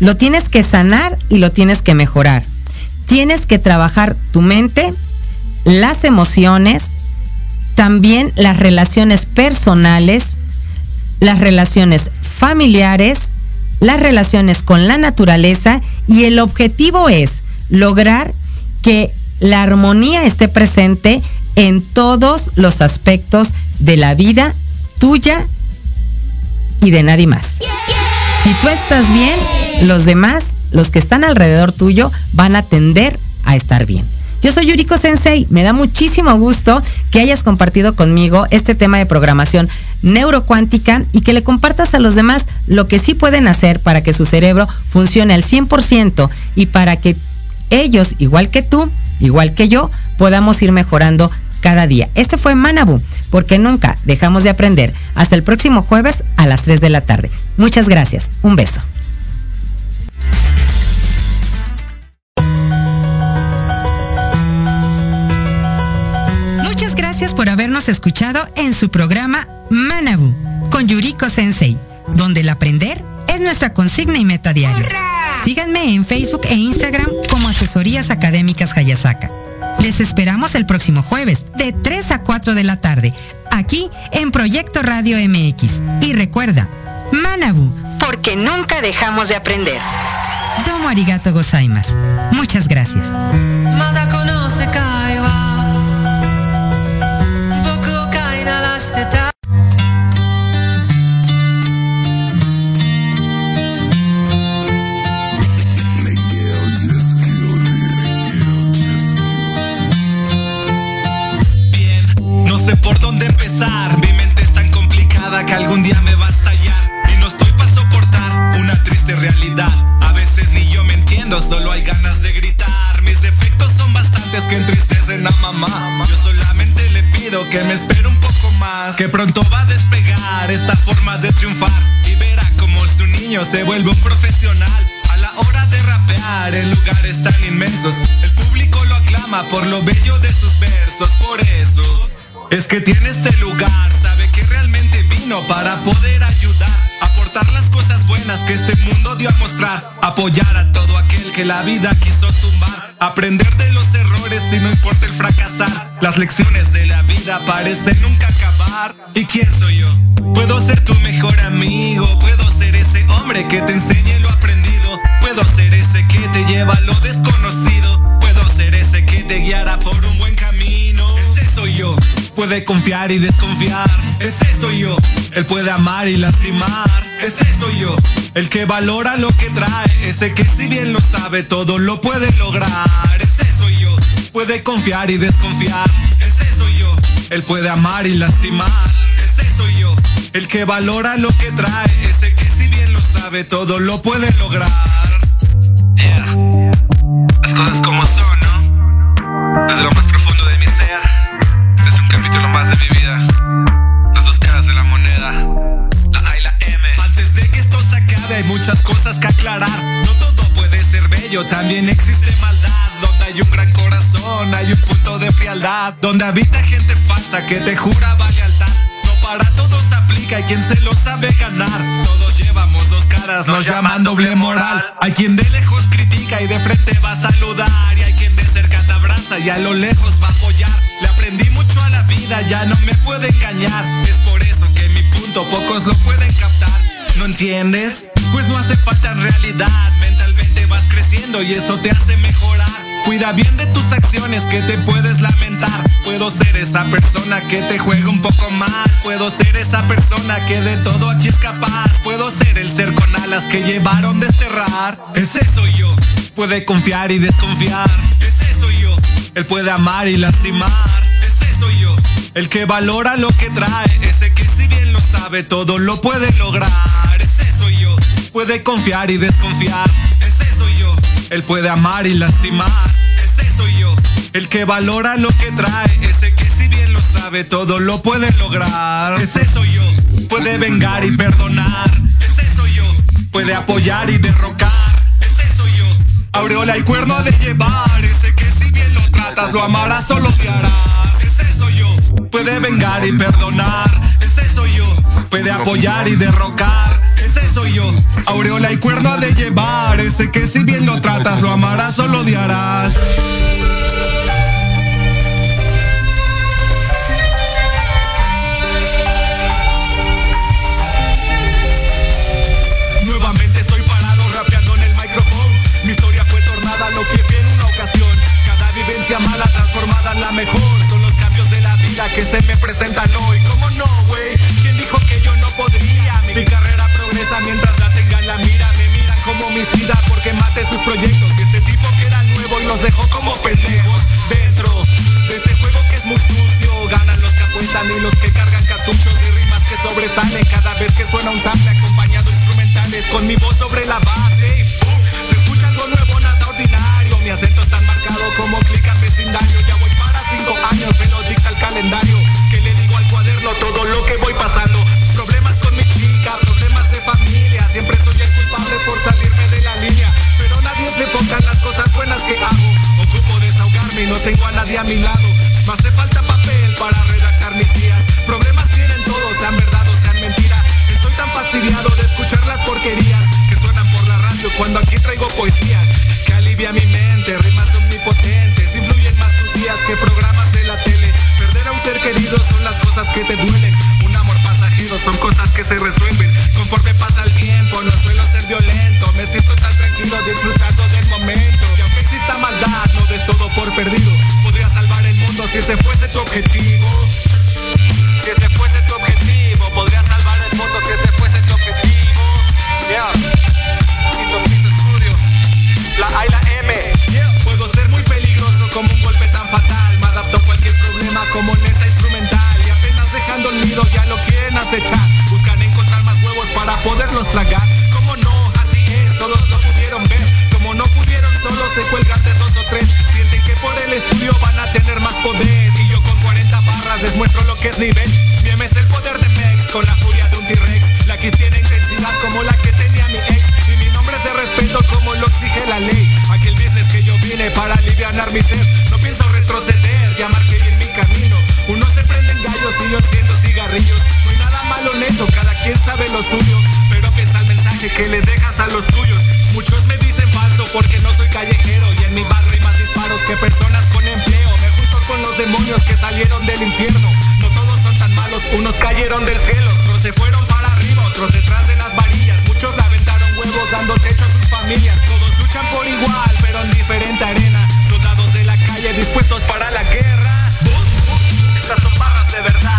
lo tienes que sanar y lo tienes que mejorar. Tienes que trabajar tu mente, las emociones, también las relaciones personales, las relaciones familiares, las relaciones con la naturaleza y el objetivo es lograr que la armonía esté presente en todos los aspectos de la vida tuya y de nadie más. Si tú estás bien, los demás, los que están alrededor tuyo, van a tender a estar bien. Yo soy Yuriko Sensei, me da muchísimo gusto que hayas compartido conmigo este tema de programación neurocuántica y que le compartas a los demás lo que sí pueden hacer para que su cerebro funcione al 100% y para que ellos, igual que tú, igual que yo, podamos ir mejorando cada día. Este fue Manabu, porque nunca dejamos de aprender. Hasta el próximo jueves a las 3 de la tarde. Muchas gracias. Un beso. Muchas gracias por habernos escuchado en su programa Manabu con Yuriko Sensei, donde el aprender es nuestra consigna y meta diaria. Síganme en Facebook e Instagram como Asesorías Académicas Hayasaka. Les esperamos el próximo jueves de 3 a 4 de la tarde, aquí en Proyecto Radio MX. Y recuerda, Manabu, porque nunca dejamos de aprender. Domo arigato gozaimasu. Muchas gracias. Mi mente es tan complicada que algún día me va a estallar. Y no estoy para soportar una triste realidad. A veces ni yo me entiendo, solo hay ganas de gritar. Mis defectos son bastantes que entristecen a mamá. Yo solamente le pido que me espere un poco más. Que pronto va a despegar esta forma de triunfar. Y verá como su niño se vuelve un profesional. A la hora de rapear en lugares tan inmensos, el público lo aclama por lo bello de sus versos. Por eso es que tiene este lugar, sabe que realmente vino para poder ayudar, aportar las cosas buenas que este mundo dio a mostrar, apoyar a todo aquel que la vida quiso tumbar, aprender de los errores y no importa el fracasar. Las lecciones de la vida parecen nunca acabar. ¿Y quién soy yo? Puedo ser tu mejor amigo, puedo ser ese hombre que te enseñe lo aprendido, puedo ser ese que te lleva a lo desconocido, puedo ser ese que te guiará por un buen camino. Ese soy yo. Puede confiar y desconfiar, ese soy yo. Él puede amar y lastimar, ese soy yo. El que valora lo que trae, ese que si bien lo sabe todo lo puede lograr, ese soy yo. Puede confiar y desconfiar, ese soy yo. Él puede amar y lastimar, ese soy yo. El que valora lo que trae, ese que si bien lo sabe todo lo puede lograr. Las cosas como son, ¿no? Desde lo más muchas cosas que aclarar. No todo puede ser bello, también existe maldad. Donde hay un gran corazón, hay un punto de frialdad. Donde habita gente falsa que te jura lealtad. No para todos aplica, hay quien se lo sabe ganar. Todos llevamos dos caras, nos llaman doble moral. Hay quien de lejos critica y de frente va a saludar. Y hay quien de cerca te abraza y a lo lejos va a apoyar. Le aprendí mucho a la vida, ya no me puede engañar. Es por eso que mi punto pocos lo pueden captar. ¿No entiendes? No hace falta realidad. Mentalmente vas creciendo y eso te hace mejorar. Cuida bien de tus acciones que te puedes lamentar. Puedo ser esa persona que te juega un poco mal. Puedo ser esa persona que de todo aquí es capaz. Puedo ser el ser con alas que llevaron desterrar. Ese soy yo. Puede confiar y desconfiar. Ese soy yo. Él puede amar y lastimar. Ese soy yo. El que valora lo que trae. Ese que si bien lo sabe todo lo puede lograr. Puede confiar y desconfiar. Ese soy yo. Él puede amar y lastimar. Ese soy yo. El que valora lo que trae. Ese que si bien lo sabe todo lo puede lograr. Ese soy yo. Puede vengar y perdonar. Ese soy yo. Puede apoyar y derrocar. Ese soy yo. Aureola y cuerno de llevar. Ese que si bien lo tratas lo amarás o lo odiarás. Ese soy yo. Puede vengar y perdonar. Ese soy yo. Puede apoyar y derrocar. Soy yo. Aureola y cuerno de llevar. Ese que si bien lo tratas lo amarás o lo odiarás. Nuevamente estoy parado rapeando en el micrófono. Mi historia fue tornada lo que vi en una ocasión. Cada vivencia mala transformada en la mejor. Son los cambios de la vida que se me presentan hoy. ¿Cómo no, güey? ¿Quién dijo que yo no podría? Mi carrera progresa mientras la tenga en la mira. Me miran como homicida porque mate sus proyectos. Y este tipo que era nuevo y los dejó como pendejos. Dentro de este juego que es muy sucio. Ganan los que apuestan y los que cargan cartuchos y rimas que sobresalen cada vez que suena un sample acompañado instrumentales con mi voz sobre la base. Y ¡pum! Se escucha algo nuevo, nada ordinario. Mi acento es tan marcado como clic en vecindario. Ya voy cinco años, me lo dicta el calendario. Que le digo al cuaderno todo lo que voy pasando. Problemas con mi chica, problemas de familia. Siempre soy el culpable por salirme de la línea. Pero nadie se enfoca en las cosas buenas que hago. Ocupo desahogarme y no tengo a nadie a mi lado. Me hace falta papel para redactar mis días. Problemas tienen todos, sean verdad o sean mentira. Estoy tan fastidiado de escuchar las porquerías que suenan por la radio cuando